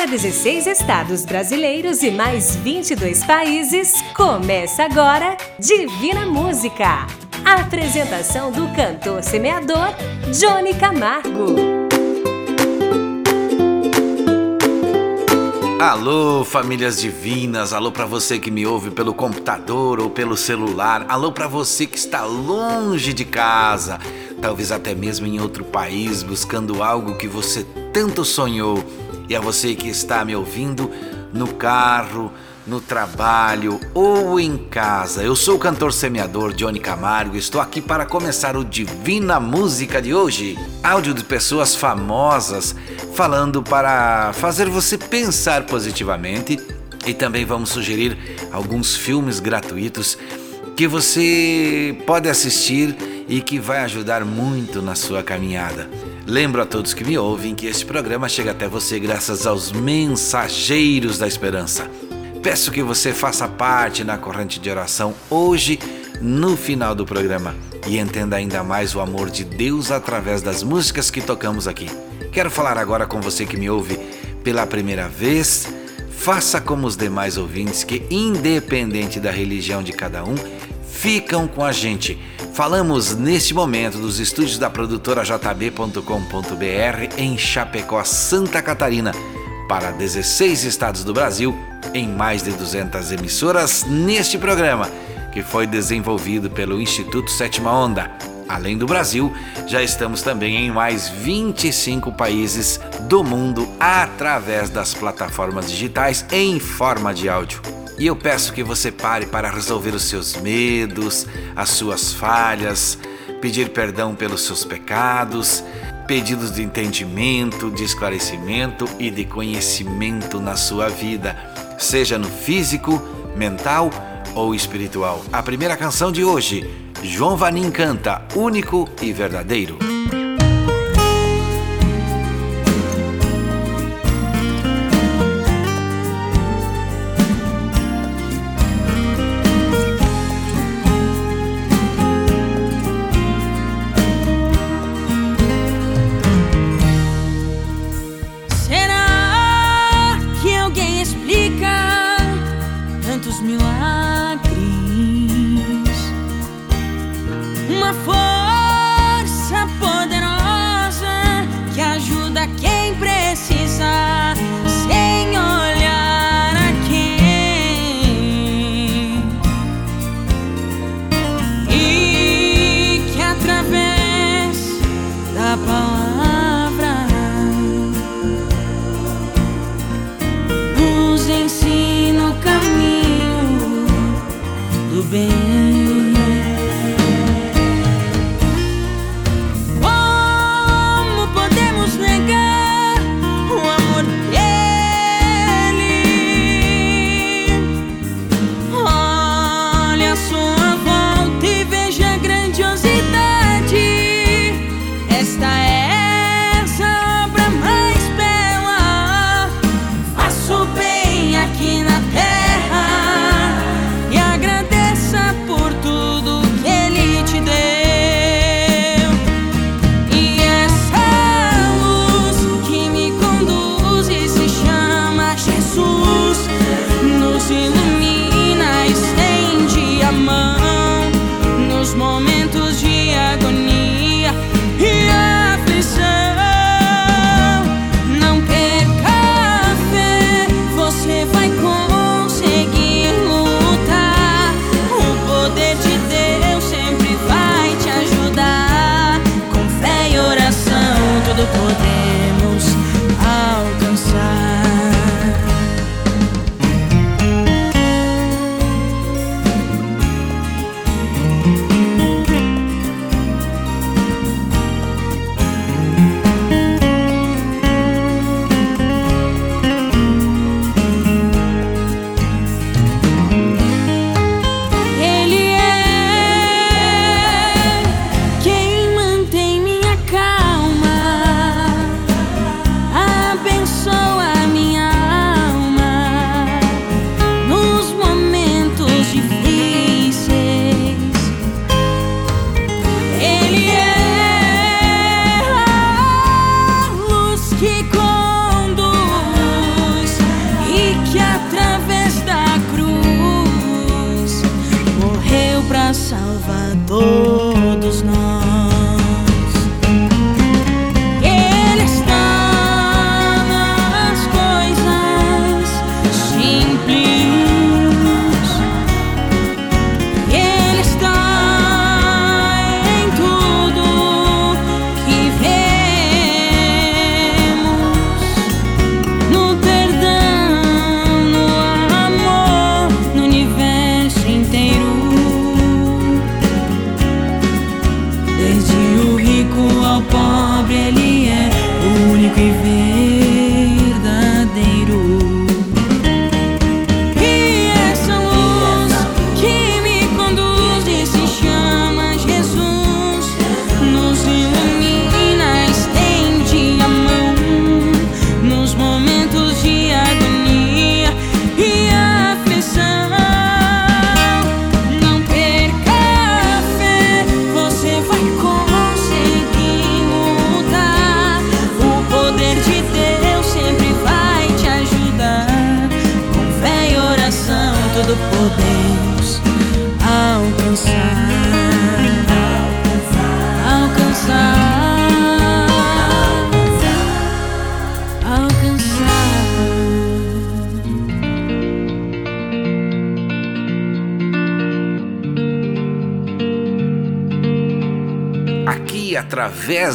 Para 16 estados brasileiros e mais 22 países, começa agora Divina Música. A apresentação do cantor semeador Johnny Camargo. Alô, famílias divinas, alô para você que me ouve pelo computador ou pelo celular, alô para você que está longe de casa, talvez até mesmo em outro país buscando algo que você tanto sonhou. E a você que está me ouvindo no carro, no trabalho ou em casa. Eu sou o cantor semeador Johnny Camargo e estou aqui para começar o Divina Música de hoje. Áudio de pessoas famosas falando para fazer você pensar positivamente e também vamos sugerir alguns filmes gratuitos que você pode assistir e que vai ajudar muito na sua caminhada. Lembro a todos que me ouvem que este programa chega até você graças aos mensageiros da esperança. Peço que você faça parte na corrente de oração hoje, no final do programa, e entenda ainda mais o amor de Deus através das músicas que tocamos aqui. Quero falar agora com você que me ouve pela primeira vez. Faça como os demais ouvintes que, independente da religião de cada um, ficam com a gente. Falamos neste momento dos estúdios da produtora jb.com.br em Chapecó, Santa Catarina para 16 estados do Brasil em mais de 200 emissoras neste programa, que foi desenvolvido pelo Instituto Sétima Onda. Além do Brasil, já estamos também em mais 25 países do mundo através das plataformas digitais em forma de áudio. E eu peço que você pare para resolver os seus medos, as suas falhas, pedir perdão pelos seus pecados pedidos de entendimento, de esclarecimento e de conhecimento na sua vida, seja no físico, mental ou espiritual. A primeira canção de hoje, João Vanim canta Único e Verdadeiro.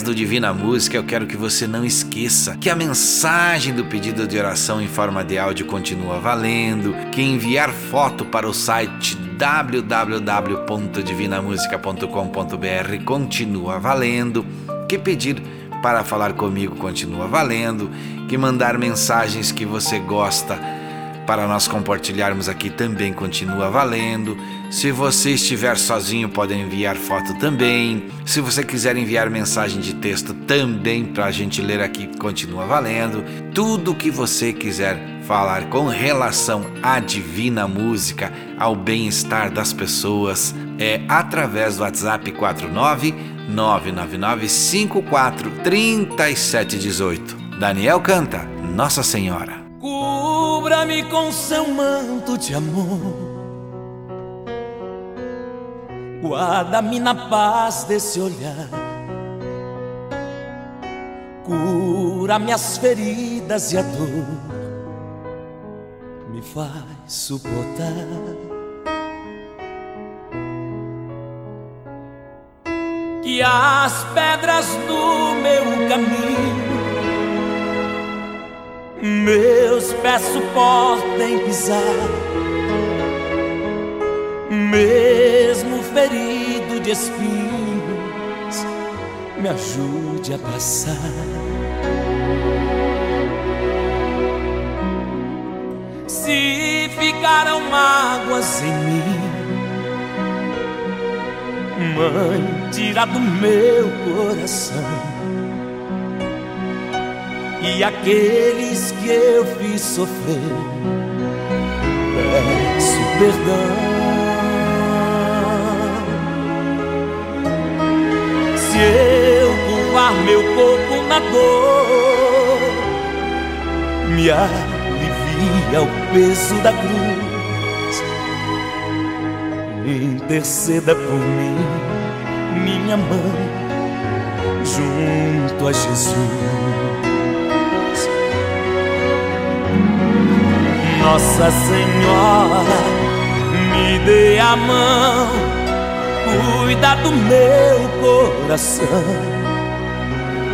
Do Divina Música, eu quero que você não esqueça que a mensagem do pedido de oração em forma de áudio continua valendo, que enviar foto para o site www.divinamusica.com.br continua valendo, que pedir para falar comigo continua valendo, que mandar mensagens que você gosta para nós compartilharmos aqui também continua valendo. Se você estiver sozinho, pode enviar foto também. Se você quiser enviar mensagem de texto também para a gente ler aqui, continua valendo. Tudo que você quiser falar com relação à divina música, ao bem-estar das pessoas, é através do WhatsApp 49 999 54 3718. Daniel canta Nossa Senhora. Cubra-me com seu manto de amor. Guarda-me na paz desse olhar. Cura minhas feridas e a dor me faz suportar. Que as pedras do meu caminho meus pés suportem pisar, mesmo ferido de espinhos, me ajude a passar. Se ficaram mágoas em mim, mãe, tira do meu coração e aqueles que eu fiz sofrer. Peço perdão. Se eu curvar meu corpo na dor, me alivia o peso da cruz. Interceda por mim, minha mãe, junto a Jesus. Nossa Senhora, me dê a mão, cuida do meu coração,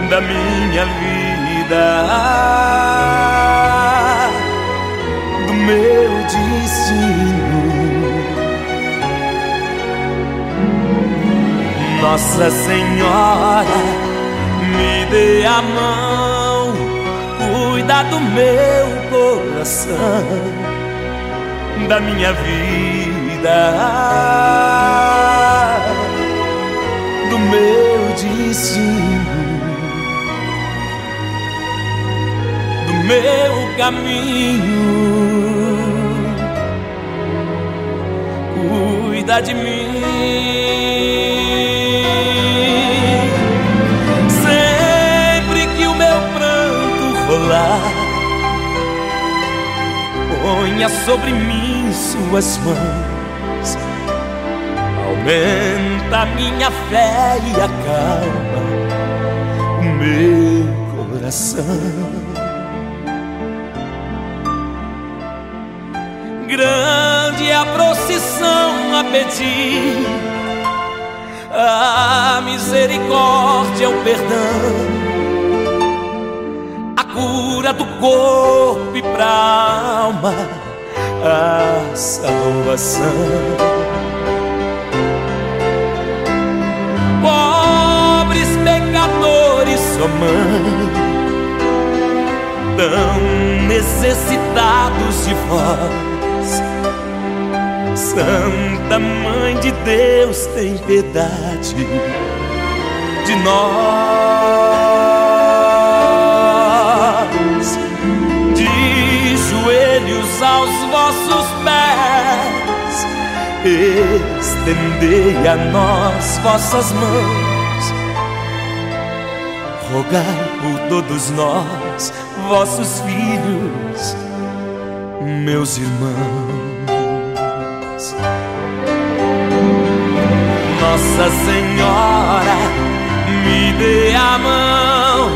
da minha vida, do meu destino. Nossa Senhora, me dê a mão, cuida do meu coração da minha vida, do meu destino, do meu caminho. Cuida de mim. Ponha sobre mim suas mãos. Aumenta minha fé e acalma o meu coração. Grande é a procissão a pedir a misericórdia, o perdão cura do corpo e pra alma a salvação. Pobres pecadores, só mãe, tão necessitados de vós. Santa Mãe de Deus, tem piedade de nós. Estendei a nós vossas mãos, rogai por todos nós, vossos filhos, meus irmãos. Nossa Senhora, me dê a mão,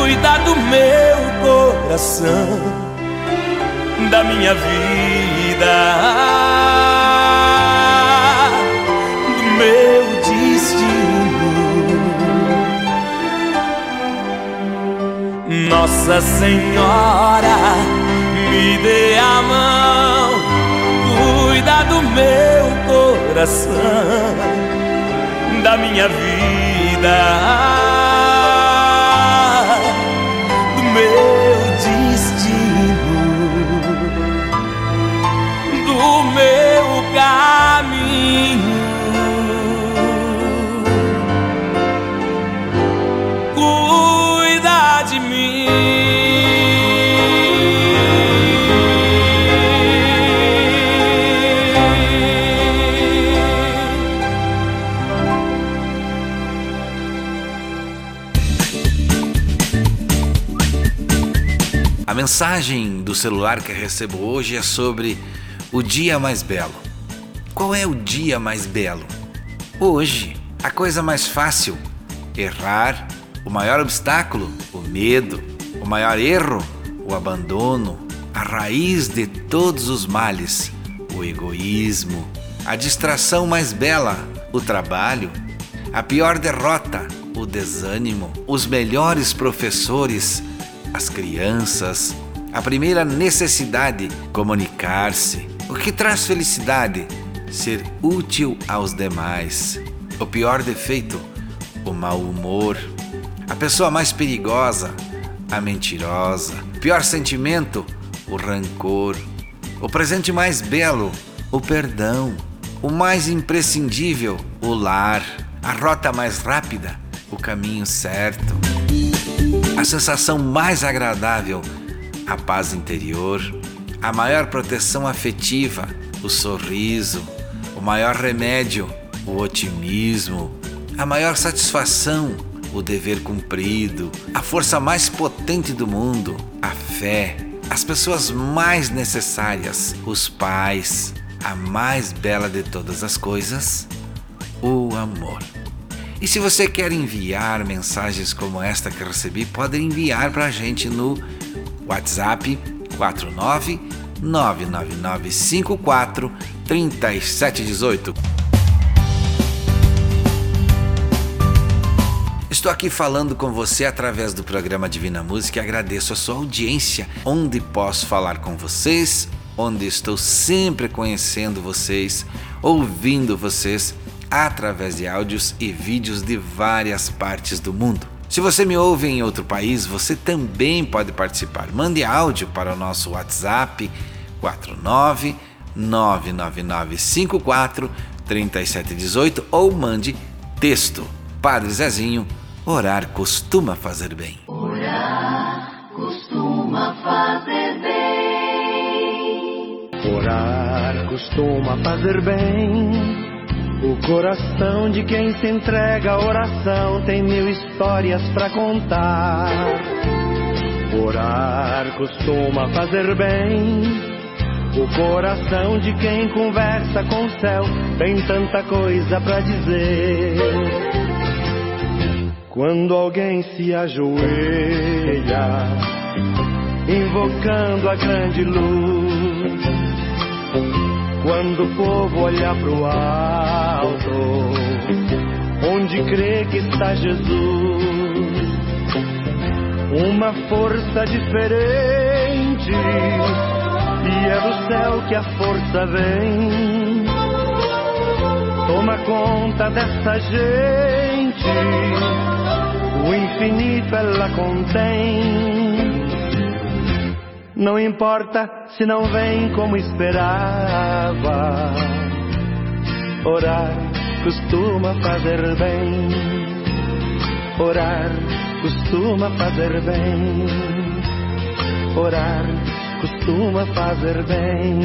cuida do meu coração da minha vida, Nossa Senhora, me dê a mão, cuida do meu coração, da minha vida, mensagem do celular que recebo hoje é sobre o dia mais belo. Qual é o dia mais belo? Hoje, a coisa mais fácil, errar, o maior obstáculo, o medo, o maior erro, o abandono, a raiz de todos os males, o egoísmo, a distração mais bela, o trabalho, a pior derrota, o desânimo, os melhores professores, as crianças, a primeira necessidade, comunicar-se. O que traz felicidade? Ser útil aos demais. O pior defeito, o mau humor. A pessoa mais perigosa, a mentirosa. O pior sentimento, o rancor. O presente mais belo, o perdão. O mais imprescindível, o lar. A rota mais rápida, o caminho certo. A sensação mais agradável, a paz interior. A maior proteção afetiva, o sorriso. O maior remédio, o otimismo. A maior satisfação, o dever cumprido. A força mais potente do mundo, a fé. As pessoas mais necessárias, os pais. A mais bela de todas as coisas, o amor. E se você quer enviar mensagens como esta que recebi, pode enviar para a gente no WhatsApp 49 99954 3718. Estou aqui falando com você através do programa Divina Música e agradeço a sua audiência, onde posso falar com vocês, onde estou sempre conhecendo vocês, ouvindo vocês através de áudios e vídeos de várias partes do mundo. Se você me ouve em outro país, você também pode participar. Mande áudio para o nosso WhatsApp 49 99954 3718 ou mande texto. Padre Zezinho, orar costuma fazer bem. Orar costuma fazer bem. Orar costuma fazer bem. O coração de quem se entrega à oração tem mil histórias pra contar. Orar costuma fazer bem. O coração de quem conversa com o céu tem tanta coisa pra dizer. Quando alguém se ajoelha, invocando a grande luz, quando o povo olha pro alto, onde crê que está Jesus, uma força diferente, e é do céu que a força vem. Toma conta dessa gente, o infinito ela contém. Não importa se não vem como esperava. Orar costuma fazer bem. Orar costuma fazer bem. Orar costuma fazer bem.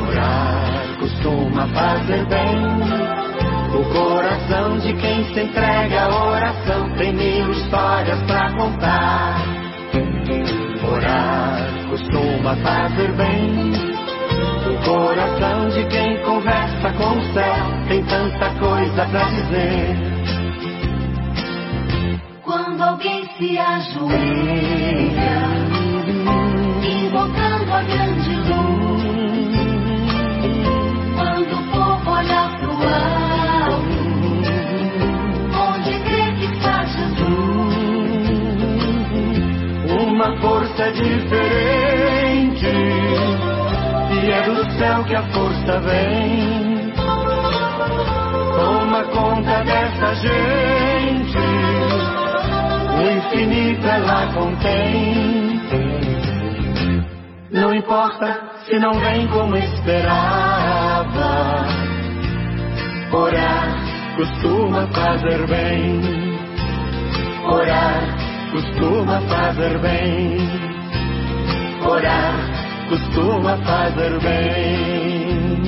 Orar costuma fazer bem. O coração de quem se entrega à oração tem mil histórias pra contar. Orar costuma fazer bem. O coração de quem conversa com o céu tem tanta coisa pra dizer. Quando alguém se ajoelha, uma força diferente. E é do céu que a força vem. Toma conta dessa gente. O infinito é ela contém. Não importa se não vem como esperava. Orar costuma fazer bem. Orar costuma fazer bem. Orar costuma fazer bem.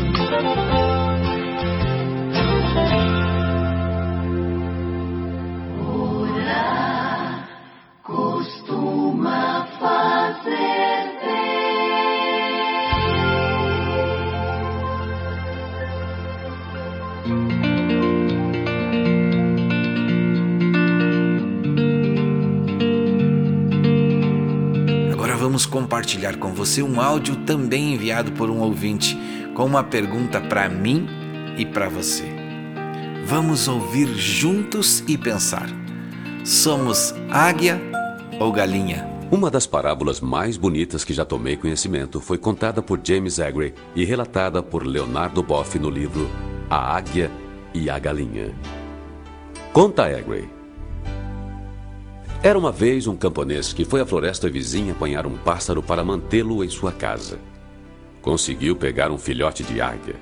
Orar costuma fazer vamos compartilhar com você um áudio também enviado por um ouvinte com uma pergunta para mim e para você. Vamos ouvir juntos e pensar. Somos águia ou galinha? Uma das parábolas mais bonitas que já tomei conhecimento foi contada por James Aggrey e relatada por Leonardo Boff no livro A Águia e a Galinha. Conta Aggrey. Era uma vez um camponês que foi à floresta vizinha apanhar um pássaro para mantê-lo em sua casa. Conseguiu pegar um filhote de águia.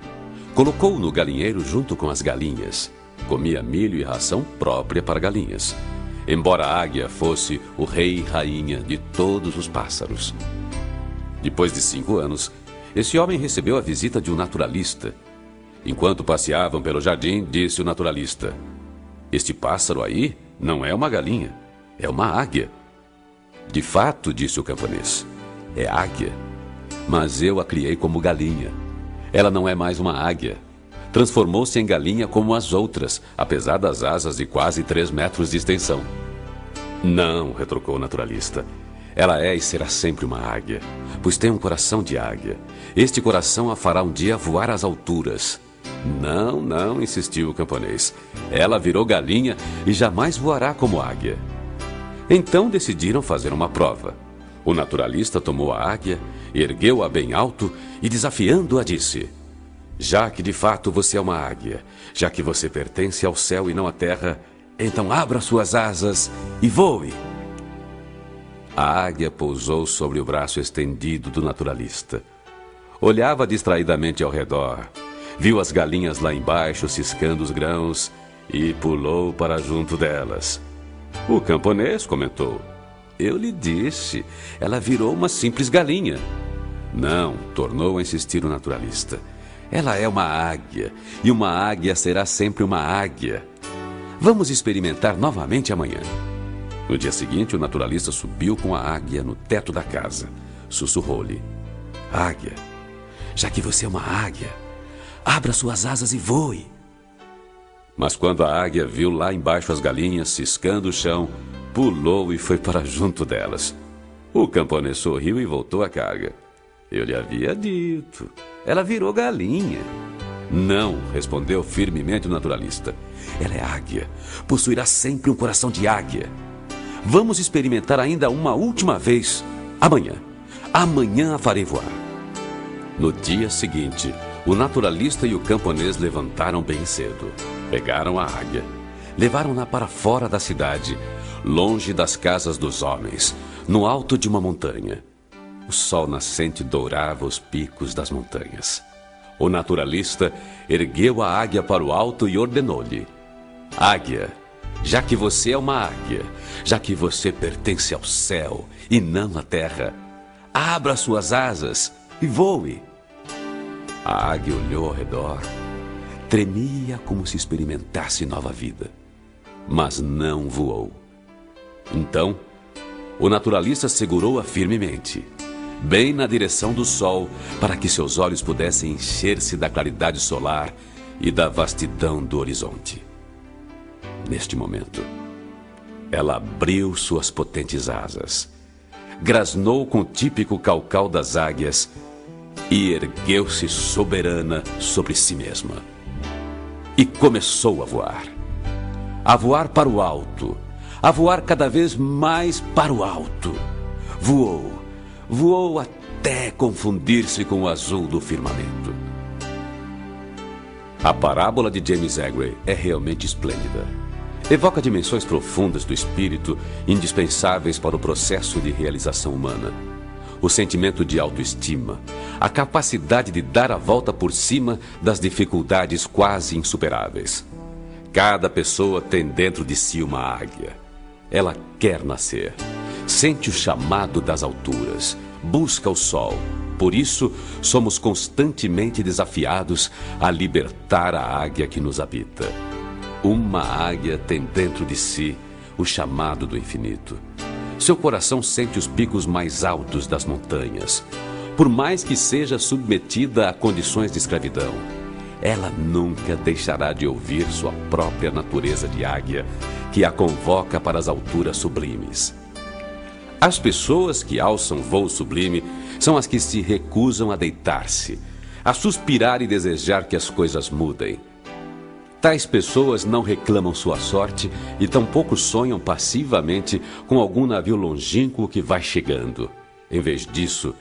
Colocou-o no galinheiro junto com as galinhas. Comia milho e ração própria para galinhas. Embora a águia fosse o rei e rainha de todos os pássaros. Depois de cinco anos, esse homem recebeu a visita de um naturalista. Enquanto passeavam pelo jardim, disse o naturalista: Este pássaro aí não é uma galinha, é uma águia. De fato, disse o camponês, é águia. Mas eu a criei como galinha. Ela não é mais uma águia. Transformou-se em galinha como as outras, apesar das asas de quase três metros de extensão. Não, retrucou o naturalista. Ela é e será sempre uma águia, pois tem um coração de águia. Este coração a fará um dia voar às alturas. Não, não, insistiu o camponês. Ela virou galinha e jamais voará como águia. Então decidiram fazer uma prova. O naturalista tomou a águia, ergueu-a bem alto e, desafiando-a, disse: Já que de fato você é uma águia, já que você pertence ao céu e não à terra, então abra suas asas e voe. A águia pousou sobre o braço estendido do naturalista. Olhava distraidamente ao redor, viu as galinhas lá embaixo ciscando os grãos e pulou para junto delas. O camponês comentou: Eu lhe disse, ela virou uma simples galinha. Não, tornou a insistir o naturalista. Ela é uma águia, e uma águia será sempre uma águia. Vamos experimentar novamente amanhã. No dia seguinte, o naturalista subiu com a águia no teto da casa. Sussurrou-lhe: Águia, já que você é uma águia, abra suas asas e voe. Mas quando a águia viu lá embaixo as galinhas ciscando o chão, pulou e foi para junto delas. O camponês sorriu e voltou à carga. Eu lhe havia dito. Ela virou galinha. Não, respondeu firmemente o naturalista. Ela é águia. Possuirá sempre um coração de águia. Vamos experimentar ainda uma última vez. Amanhã. Amanhã a farei voar. No dia seguinte, o naturalista e o camponês levantaram bem cedo. Pegaram a águia, levaram-na para fora da cidade, longe das casas dos homens, no alto de uma montanha. O sol nascente dourava os picos das montanhas. O naturalista ergueu a águia para o alto e ordenou-lhe: Águia, já que você é uma águia, já que você pertence ao céu e não à terra, abra suas asas e voe. A águia olhou ao redor, tremia como se experimentasse nova vida, mas não voou. Então, o naturalista segurou-a firmemente, bem na direção do sol, para que seus olhos pudessem encher-se da claridade solar e da vastidão do horizonte. Neste momento, ela abriu suas potentes asas, grasnou com o típico calcal das águias e ergueu-se soberana sobre si mesma. E começou a voar. A voar para o alto, a voar cada vez mais para o alto. Voou, voou até confundir-se com o azul do firmamento. A parábola de James Agray é realmente esplêndida. Evoca dimensões profundas do espírito indispensáveis para o processo de realização humana. O sentimento de autoestima, a capacidade de dar a volta por cima das dificuldades quase insuperáveis. Cada pessoa tem dentro de si uma águia. Ela quer nascer, sente o chamado das alturas, busca o sol, por isso, somos constantemente desafiados a libertar a águia que nos habita. Uma águia tem dentro de si o chamado do infinito. Seu coração sente os picos mais altos das montanhas. Por mais que seja submetida a condições de escravidão, ela nunca deixará de ouvir sua própria natureza de águia, que a convoca para as alturas sublimes. As pessoas que alçam voo sublime são as que se recusam a deitar-se, a suspirar e desejar que as coisas mudem. Tais pessoas não reclamam sua sorte e tampouco sonham passivamente com algum navio longínquo que vai chegando. Em vez disso,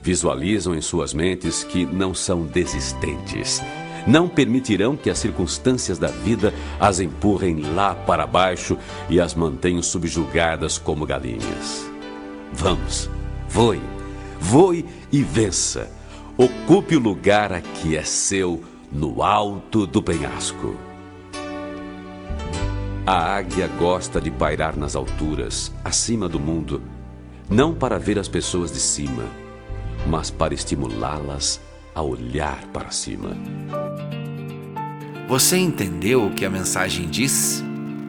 visualizam em suas mentes que não são desistentes. Não permitirão que as circunstâncias da vida as empurrem lá para baixo e as mantenham subjugadas como galinhas. Vamos, voe Voe e vença. Ocupe o lugar a que é seu no alto do penhasco. A águia gosta de pairar nas alturas, acima do mundo, não para ver as pessoas de cima, mas para estimulá-las a olhar para cima. Você entendeu o que a mensagem diz?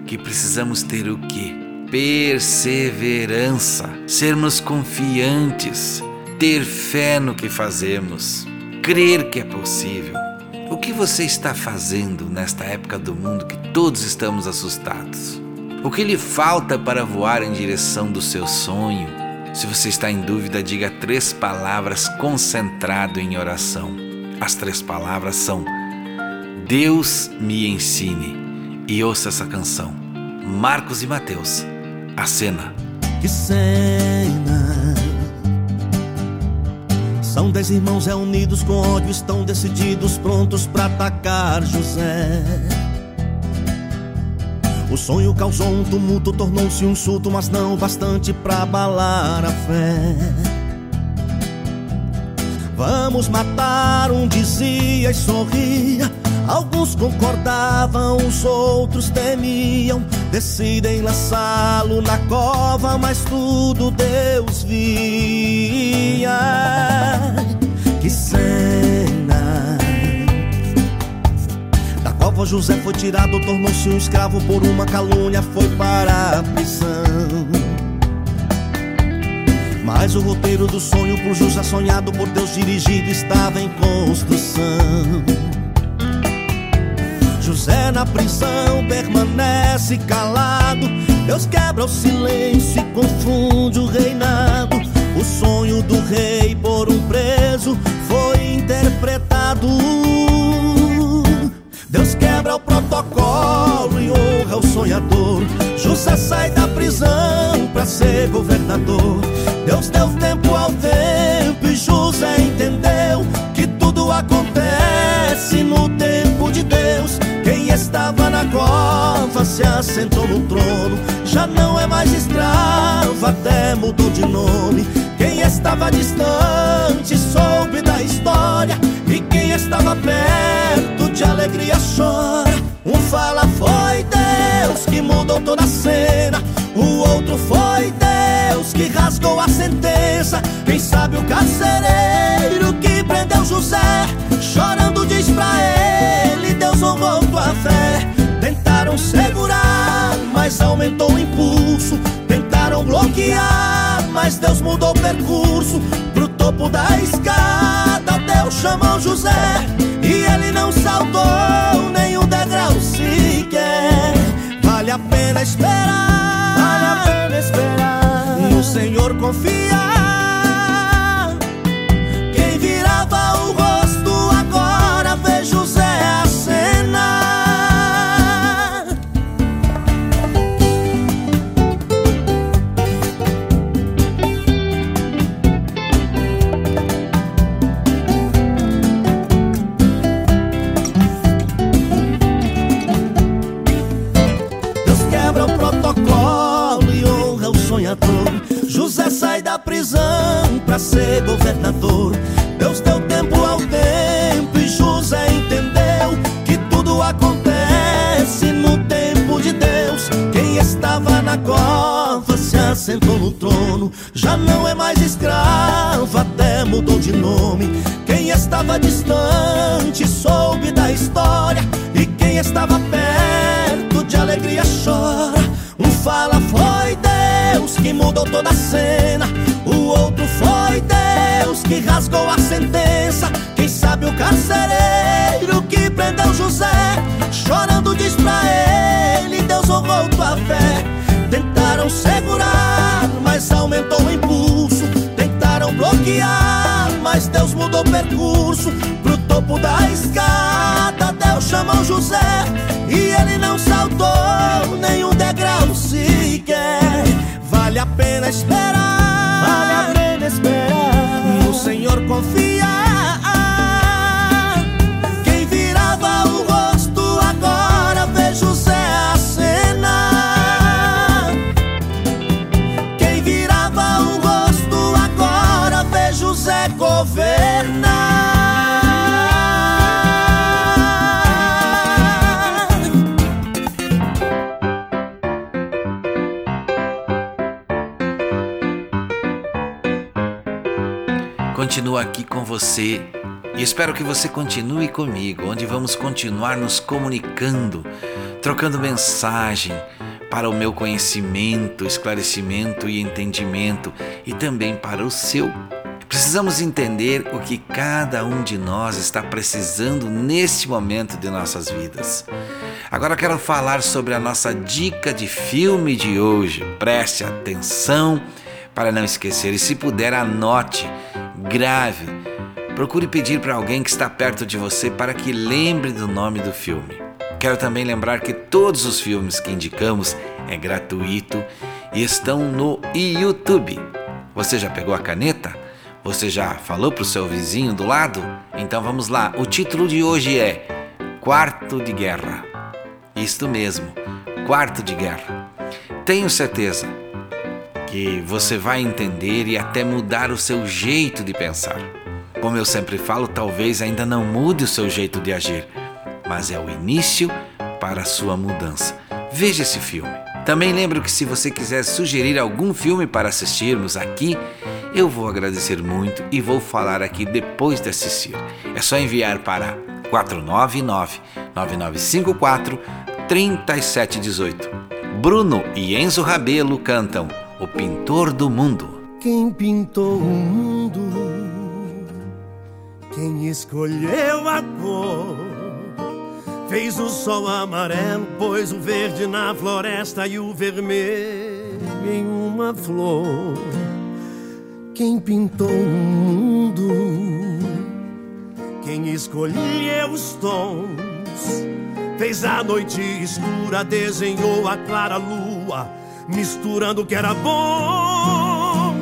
Que precisamos ter o quê? Perseverança, sermos confiantes, ter fé no que fazemos, crer que é possível. O que você está fazendo nesta época do mundo que todos estamos assustados? O que lhe falta para voar em direção do seu sonho? Se você está em dúvida, diga três palavras concentrado em oração. As três palavras são: Deus me ensine. E ouça essa canção. Marcos e Mateus. A cena. Que cena são dez irmãos reunidos com ódio, estão decididos, prontos para atacar José. O sonho causou um tumulto, tornou-se um surto, mas não bastante para abalar a fé. Vamos matar, um dizia e sorria. Alguns concordavam, os outros temiam. Decidem lançá-lo na cova, mas tudo Deus via. Que cena! Da cova José foi tirado, tornou-se um escravo por uma calúnia, foi para a prisão. Mas o roteiro do sonho por José sonhado por Deus dirigido estava em construção. José na prisão permanece calado. Deus quebra o silêncio e confunde o reinado. O sonho do rei por um preso foi interpretado. Deus quebra o protocolo e honra o sonhador. José sai da prisão para ser governador. Deus deu tempo ao tempo e José entendeu que tudo acontece no tempo de Deus estava na cova se assentou no trono. Já não é mais escravo, até mudou de nome. Quem estava distante soube da história. E quem estava perto de alegria chora. Um fala foi Deus que mudou toda a cena. O outro foi Deus que rasgou a sentença. Quem sabe o carcereiro que prendeu José, mas aumentou o impulso. Tentaram bloquear, mas Deus mudou o percurso. Pro topo da escada, Deus chamou José. E ele não saltou nem um degrau sequer. Vale a pena esperar, vale a pena esperar. No Senhor confiar. Se assentou no trono. Já não é mais escravo, até mudou de nome. Quem estava distante soube da história. E quem estava perto de alegria chora. Um fala foi Deus que mudou toda a cena. O outro foi Deus que rasgou a sentença. Quem sabe o carcereiro que prendeu José, chorando diz pra ele: Deus honrou tua fé. Tentaram segurar, percurso. Pro topo da escada, Deus chamou José. E ele não saltou nenhum degrau sequer. Vale a pena esperar. Vale a pena esperar. No Senhor confiar. Aqui com você e espero que você continue comigo, onde vamos continuar nos comunicando, trocando mensagem para o meu conhecimento, esclarecimento e entendimento e também para o seu. Precisamos entender o que cada um de nós está precisando neste momento de nossas vidas. Agora quero falar sobre a nossa dica de filme de hoje. Preste atenção para não esquecer e se puder anote, grave. Procure pedir para alguém que está perto de você para que lembre do nome do filme. Quero também lembrar que todos os filmes que indicamos é gratuito e estão no YouTube. Você já pegou a caneta? Você já falou para o seu vizinho do lado? Então vamos lá. O título de hoje é Quarto de Guerra. Isto mesmo, Quarto de Guerra. Tenho certeza que você vai entender e até mudar o seu jeito de pensar. Como eu sempre falo, talvez ainda não mude o seu jeito de agir, mas é o início para a sua mudança. Veja esse filme. Também lembro que se você quiser sugerir algum filme para assistirmos aqui, eu vou agradecer muito e vou falar aqui depois de assistir. É só enviar para 499 9954 3718. Bruno e Enzo Rabelo cantam O Pintor do Mundo. Quem pintou o mundo? Quem escolheu a cor? Fez o sol amarelo, pôs o verde na floresta e o vermelho em uma flor. Quem pintou o mundo? Quem escolheu os tons? Fez a noite escura, desenhou a clara lua, misturando o que era bom.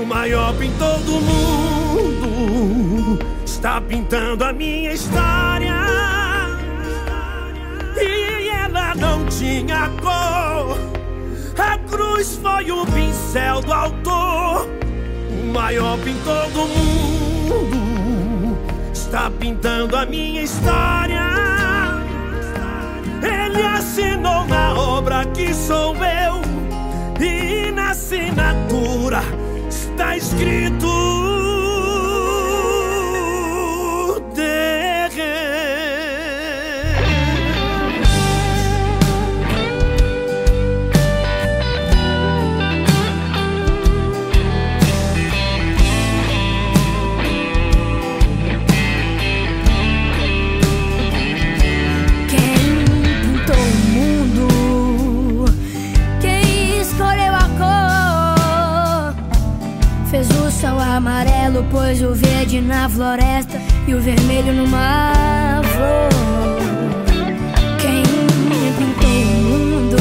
O maior pintor do mundo está pintando a minha história. E ela não tinha cor. A cruz foi o pincel do autor. O maior pintor do mundo está pintando a minha história. Ele assinou na obra que sou eu, e na assinatura está escrito. Floresta e o vermelho numa flor. Quem pintou o mundo?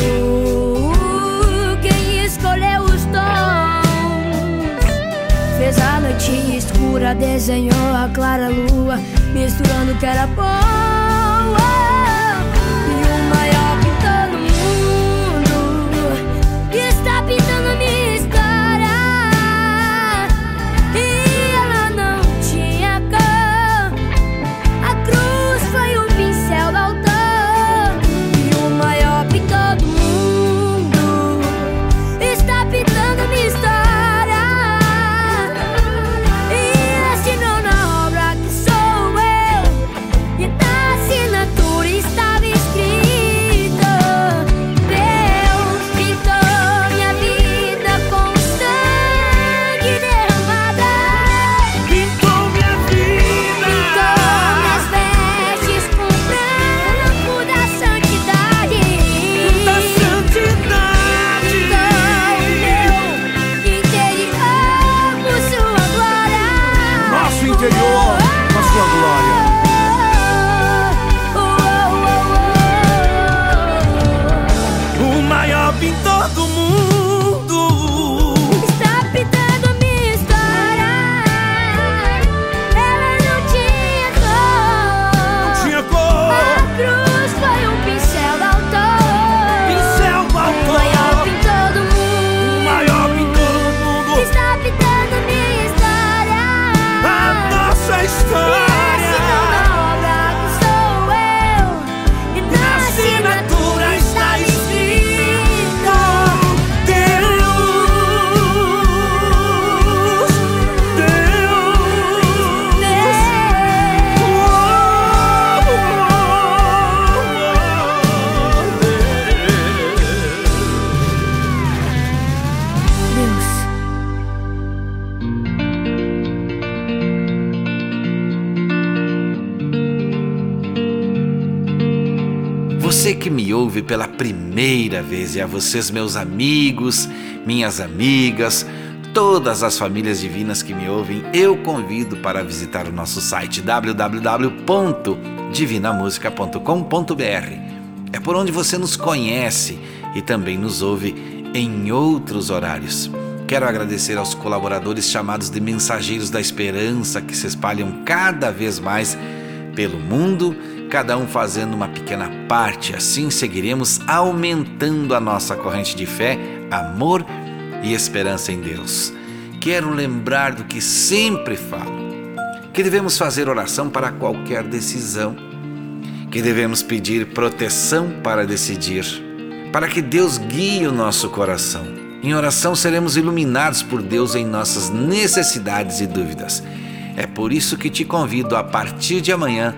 Quem escolheu os tons? Fez a noite escura, desenhou a clara lua, misturando o que era bom. Primeira vez e a vocês, meus amigos, minhas amigas, todas as famílias divinas que me ouvem, eu convido para visitar o nosso site www.divinamusica.com.br. É por onde você nos conhece e também nos ouve em outros horários. Quero agradecer aos colaboradores chamados de Mensageiros da Esperança que se espalham cada vez mais pelo mundo, cada um fazendo uma pequena parte. Assim seguiremos aumentando a nossa corrente de fé, amor e esperança em Deus. Quero lembrar do que sempre falo: que devemos fazer oração para qualquer decisão, que devemos pedir proteção para decidir, para que Deus guie o nosso coração. Em oração seremos iluminados por Deus em nossas necessidades e dúvidas. É por isso que te convido a partir de amanhã,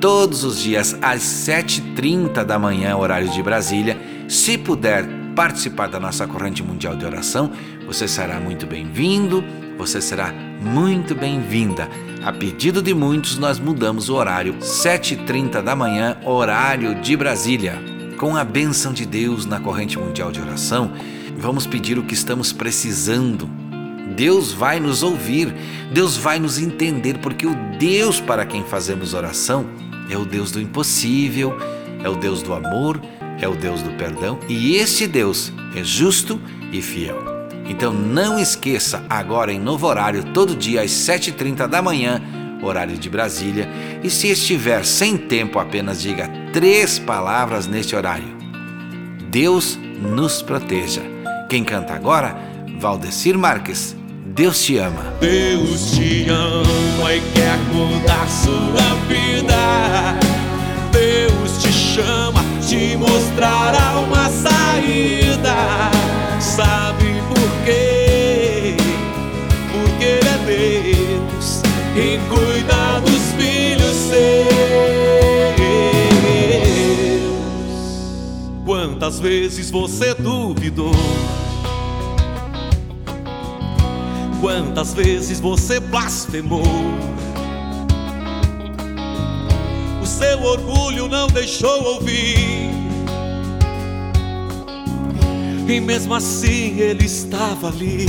todos os dias às 7h30 da manhã, horário de Brasília. Se puder participar da nossa corrente mundial de oração, você será muito bem-vindo, você será muito bem-vinda. A pedido de muitos, nós mudamos o horário, 7h30 da manhã, horário de Brasília. Com a bênção de Deus na corrente mundial de oração, vamos pedir o que estamos precisando. Deus vai nos ouvir, Deus vai nos entender, porque o Deus para quem fazemos oração é o Deus do impossível, é o Deus do amor, é o Deus do perdão e este Deus é justo e fiel. Então não esqueça, agora em novo horário, todo dia às 7h30 da manhã, horário de Brasília, e se estiver sem tempo, apenas diga três palavras neste horário. Deus nos proteja. Quem canta agora? Valdecir Marques. Deus te ama. Deus te ama e quer mudar sua vida. Deus te chama, te mostrará uma saída. Sabe por quê? Porque Ele é Deus e cuida dos filhos seus. Quantas vezes você duvidou? Quantas vezes você blasfemou? O seu orgulho não deixou ouvir. E mesmo assim ele estava ali.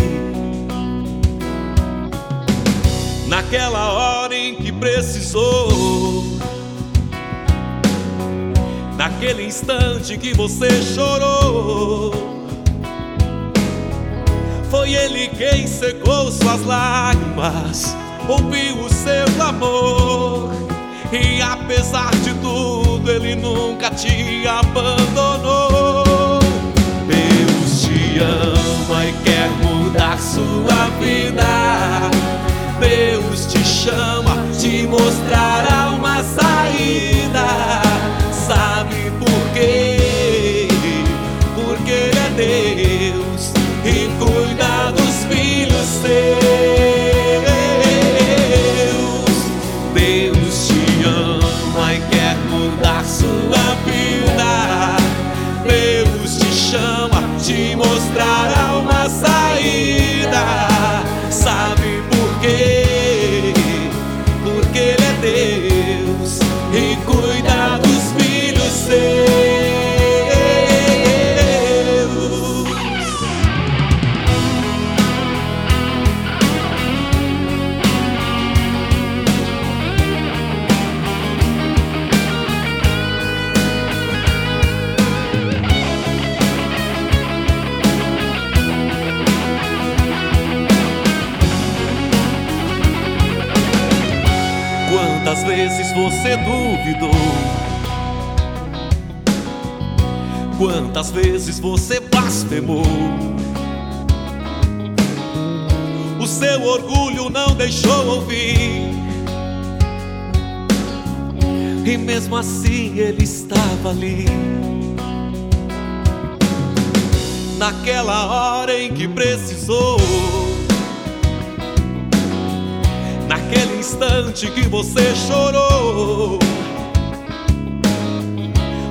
Naquela hora em que precisou. Naquele instante que você chorou. Foi ele quem secou suas lágrimas, ouviu o seu clamor. E apesar de tudo, ele nunca te abandonou. Deus te ama e quer mudar sua vida. Deus te chama, te mostrará uma saída. Sabe por quê? Porque Ele é Deus e cuida duvidou. Quantas vezes você blasfemou? O seu orgulho não deixou ouvir. E mesmo assim ele estava ali. Naquela hora em que precisou. Naquele instante que você chorou.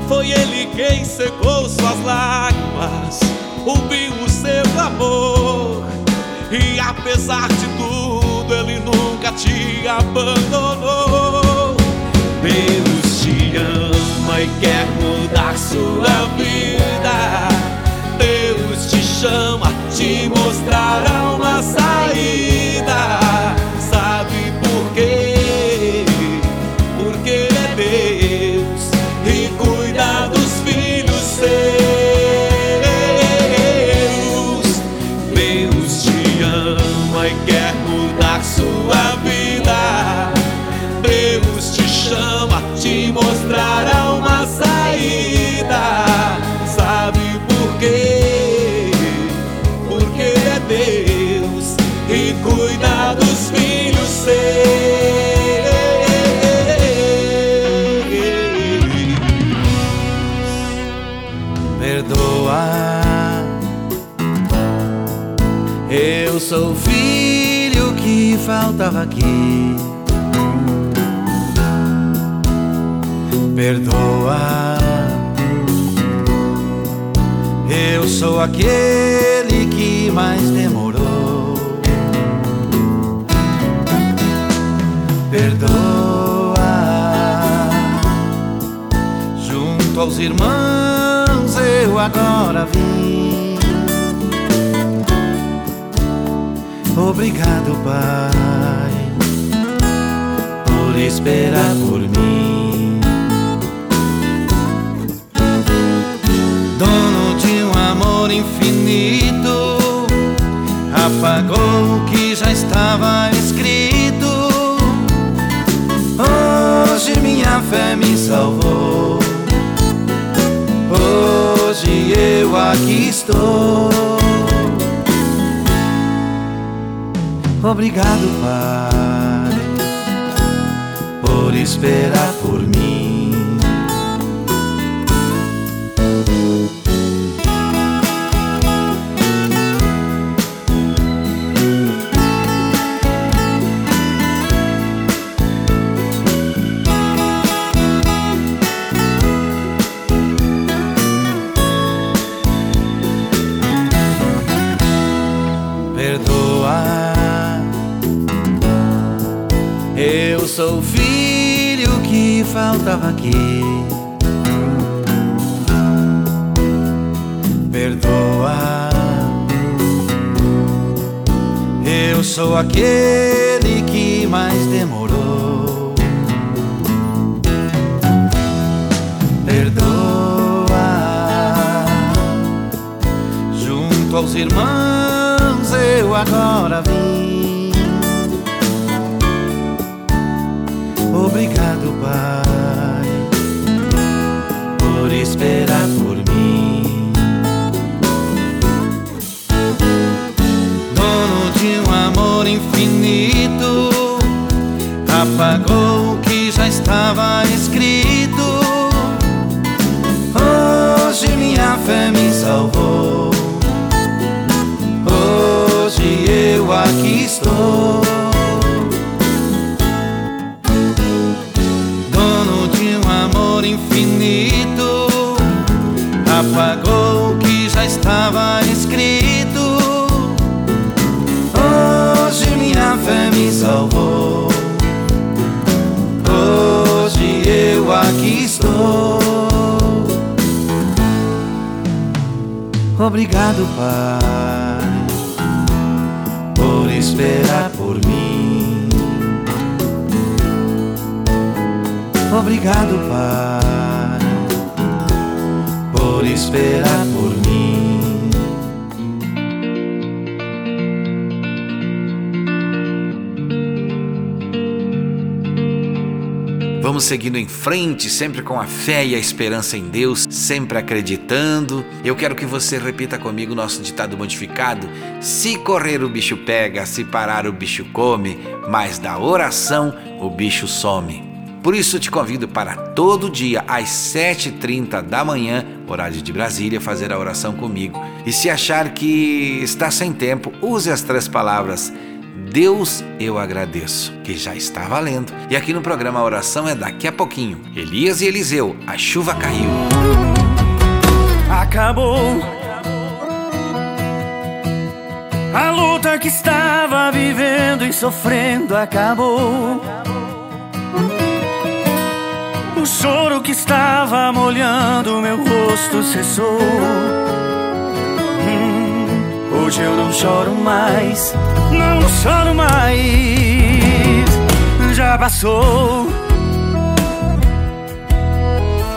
Foi ele quem secou suas lágrimas, ouviu o seu amor. E apesar de tudo, ele nunca te abandonou. Deus te ama e quer mudar sua vida. Deus te chama, te mostrará uma saída. Sou o filho que faltava aqui. Perdoa. Eu sou aquele que mais demorou. Perdoa. Junto aos irmãos eu agora vim. Obrigado, Pai, por esperar por mim. Dono de um amor infinito, apagou o que já estava escrito. Hoje minha fé me salvou. Hoje eu aqui estou. Obrigado, Pai, por esperar por mim. Faltava aqui. Perdoa. Eu sou aquele que mais demorou. Perdoa. Junto aos irmãos eu agora vim. Obrigado, Pai, por esperar por mim. Dono de um amor infinito, apagou o que já estava escrito. Hoje minha fé me salvou. Hoje eu aqui estou. Apagou o que já estava escrito. Hoje minha fé me salvou. Hoje eu aqui estou. Obrigado, Pai, por esperar por mim. Obrigado, Pai, esperar por mim. Vamos seguindo em frente, sempre com a fé e a esperança em Deus, sempre acreditando. Eu quero que você repita comigo o nosso ditado modificado: se correr o bicho pega, se parar o bicho come, mas da oração o bicho some. Por isso te convido para todo dia às 7h30 da manhã, horário de Brasília, fazer a oração comigo. E se achar que está sem tempo, use as três palavras Deus eu agradeço, que já está valendo. E aqui no programa a oração é daqui a pouquinho. Elias e Eliseu, a chuva caiu. Acabou. A luta que estava vivendo e sofrendo acabou. Choro que estava molhando meu rosto cessou. Hum, hoje eu não choro mais, não choro mais. Já passou.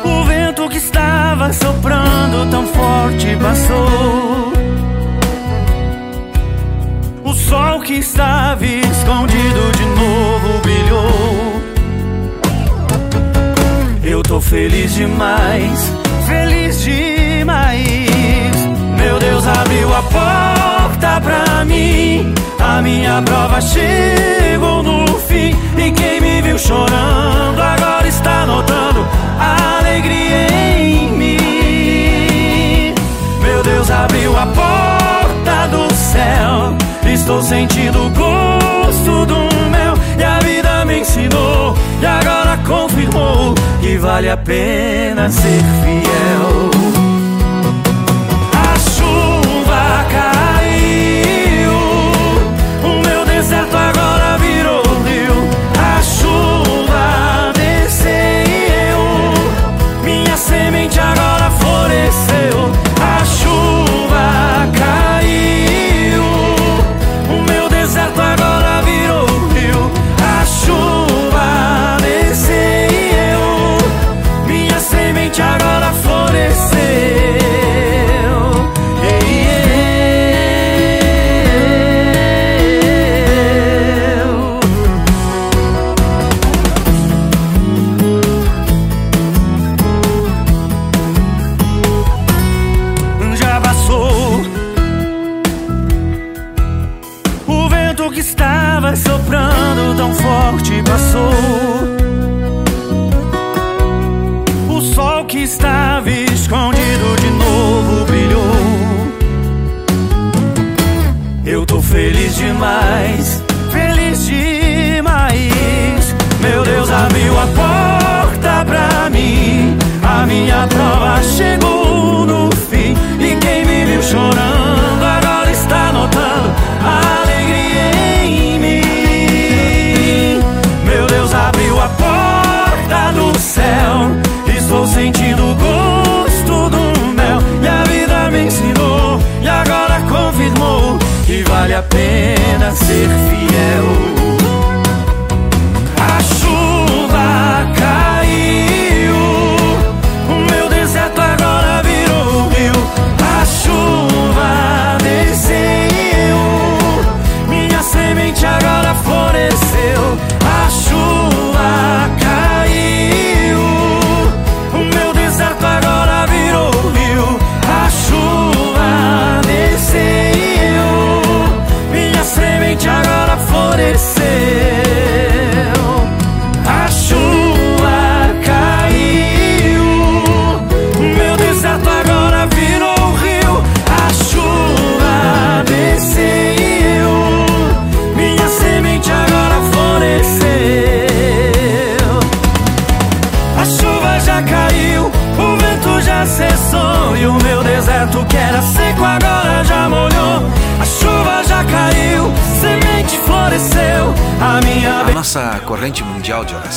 O vento que estava soprando tão forte passou. O sol que estava escondido de novo brilhou. Eu tô feliz demais, feliz demais. Meu Deus abriu a porta pra mim. A minha prova chegou no fim. E quem me viu chorando agora está notando a alegria em mim. Meu Deus abriu a porta do céu. Estou sentindo o gosto do mel. Me ensinou. E agora confirmou que vale a pena ser fiel.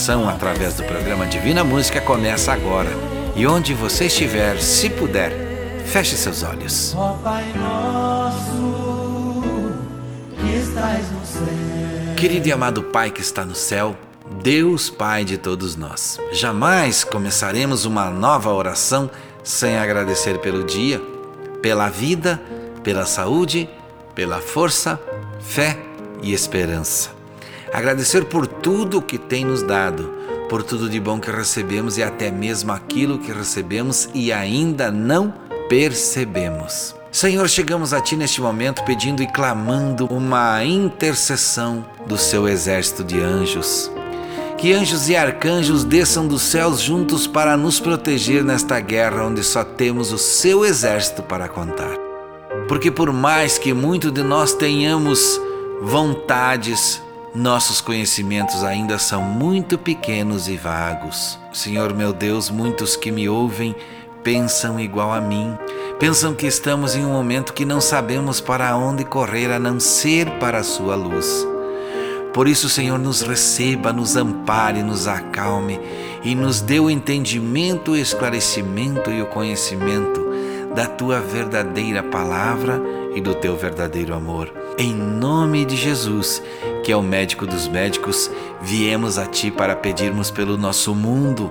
Oração através do programa Divina Música começa agora. E onde você estiver, se puder, feche seus olhos. Ó Pai nosso, que estás no céu. Querido e amado Pai que está no céu, Deus Pai de todos nós, jamais começaremos uma nova oração sem agradecer pelo dia, pela vida, pela saúde, pela força, fé e esperança. Agradecer por tudo que tem nos dado, por tudo de bom que recebemos e até mesmo aquilo que recebemos e ainda não percebemos. Senhor, chegamos a Ti neste momento pedindo e clamando uma intercessão do Seu exército de anjos. Que anjos e arcanjos desçam dos céus juntos para nos proteger nesta guerra onde só temos o Seu exército para contar. Porque por mais que muito de nós tenhamos vontades, nossos conhecimentos ainda são muito pequenos e vagos. Senhor meu Deus, muitos que me ouvem pensam igual a mim. Pensam que estamos em um momento que não sabemos para onde correr a não ser para a Sua luz. Por isso, Senhor, nos receba, nos ampare, nos acalme e nos dê o entendimento, o esclarecimento e o conhecimento da Tua verdadeira palavra e do Teu verdadeiro amor. Em nome de Jesus, que é o médico dos médicos, viemos a Ti para pedirmos pelo nosso mundo,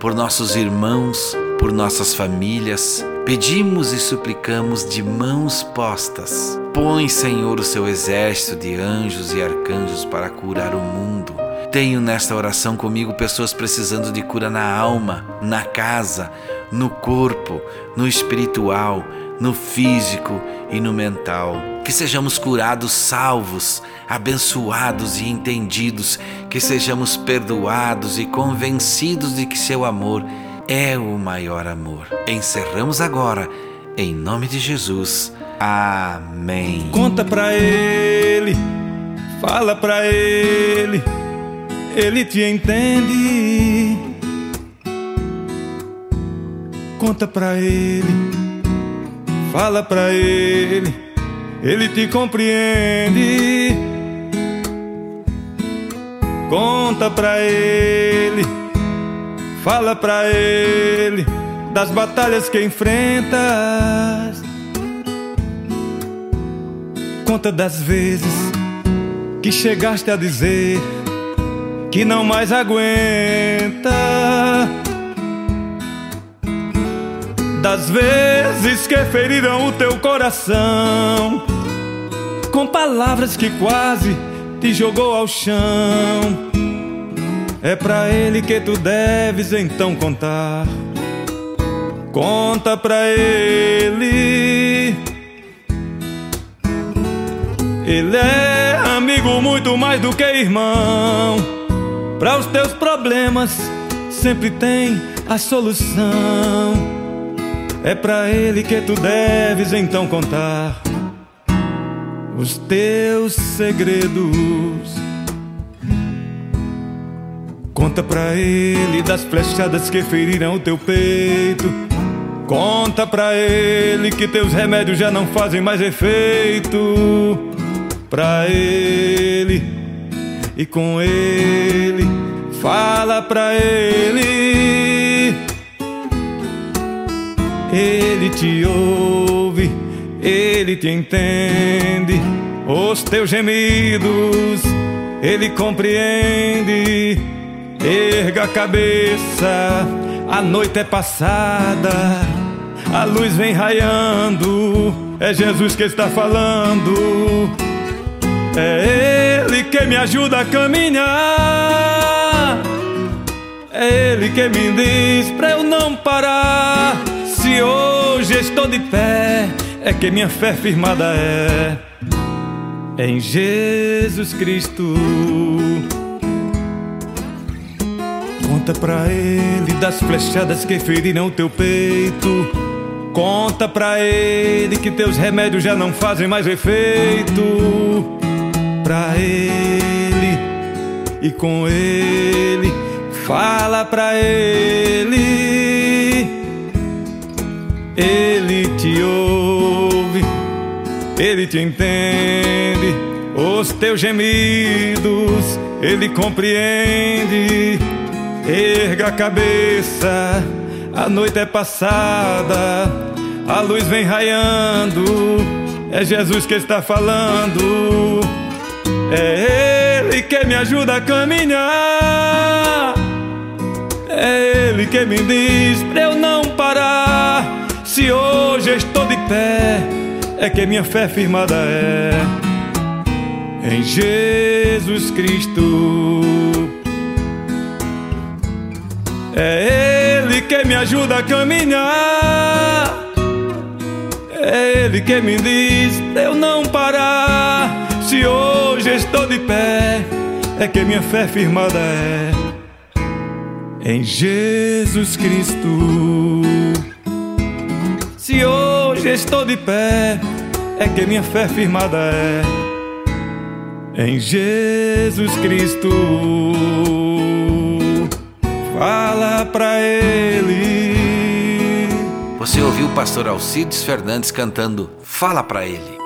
por nossos irmãos, por nossas famílias. Pedimos e suplicamos de mãos postas. Põe, Senhor, o seu exército de anjos e arcanjos para curar o mundo. Tenho nesta oração comigo pessoas precisando de cura na alma, na casa, no corpo, no espiritual, no físico e no mental. Que sejamos curados, salvos, abençoados e entendidos, que sejamos perdoados e convencidos de que seu amor é o maior amor. Encerramos agora, em nome de Jesus. Amém. Conta pra ele, fala pra ele, ele te entende. Conta pra ele, fala pra ele, ele te compreende. Conta pra ele, fala pra ele das batalhas que enfrentas. Conta das vezes que chegaste a dizer que não mais aguenta. Das vezes que feriram o teu coração com palavras que quase te jogou ao chão. É pra ele que tu deves então contar. Conta pra ele. Ele é amigo muito mais do que irmão. Para os teus problemas sempre tem a solução. É pra ele que tu deves então contar os teus segredos. Conta pra ele das flechadas que feriram o teu peito. Conta pra ele que teus remédios já não fazem mais efeito. Pra ele e com ele, fala pra ele. Ele te ouve, ele te entende. Os teus gemidos, ele compreende. Erga a cabeça, a noite é passada, a luz vem raiando. É Jesus que está falando. É Ele que me ajuda a caminhar. É Ele que me diz pra eu não parar. De pé, é que minha fé firmada é em Jesus Cristo. Conta pra ele das flechadas que feriram teu peito. Conta pra ele que teus remédios já não fazem mais efeito. Pra ele e com ele, fala pra ele. Ele te ouve, ele te entende. Os teus gemidos, ele compreende. Erga a cabeça, a noite é passada, a luz vem raiando. É Jesus que está falando. É Ele que me ajuda a caminhar. É Ele que me diz pra eu não parar. Se hoje estou de pé, é que minha fé firmada é em Jesus Cristo. É Ele que me ajuda a caminhar. É Ele que me diz pra eu não parar. Se hoje estou de pé, é que minha fé firmada é em Jesus Cristo. Se hoje estou de pé, é que minha fé firmada é em Jesus Cristo. Fala pra Ele. Você ouviu o pastor Alcides Fernandes cantando Fala pra Ele.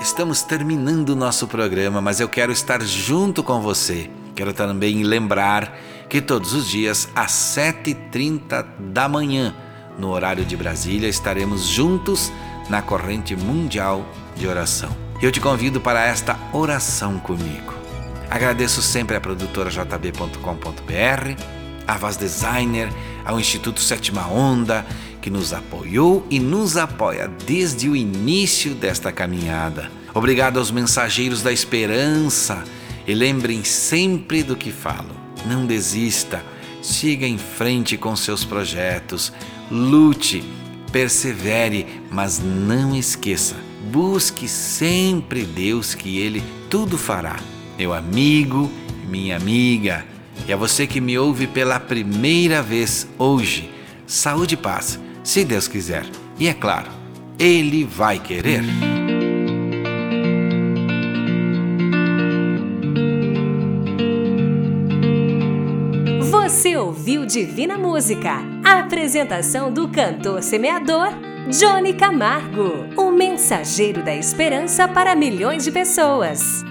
Estamos terminando o nosso programa, mas eu quero estar junto com você. Quero também lembrar que todos os dias, às 7h30 da manhã, no horário de Brasília, estaremos juntos na corrente mundial de oração. Eu te convido para esta oração comigo. Agradeço sempre à produtora jb.com.br, à Vaz Designer, ao Instituto Sétima Onda, que nos apoiou e nos apoia desde o início desta caminhada. Obrigado aos mensageiros da esperança e lembrem sempre do que falo. Não desista, siga em frente com seus projetos, lute, persevere, mas não esqueça, busque sempre Deus que Ele tudo fará. Meu amigo, minha amiga, e a você que me ouve pela primeira vez hoje, saúde e paz, se Deus quiser. E é claro, Ele vai querer. Ouviu Divina Música, a apresentação do cantor semeador Johnny Camargo, o mensageiro da esperança para milhões de pessoas.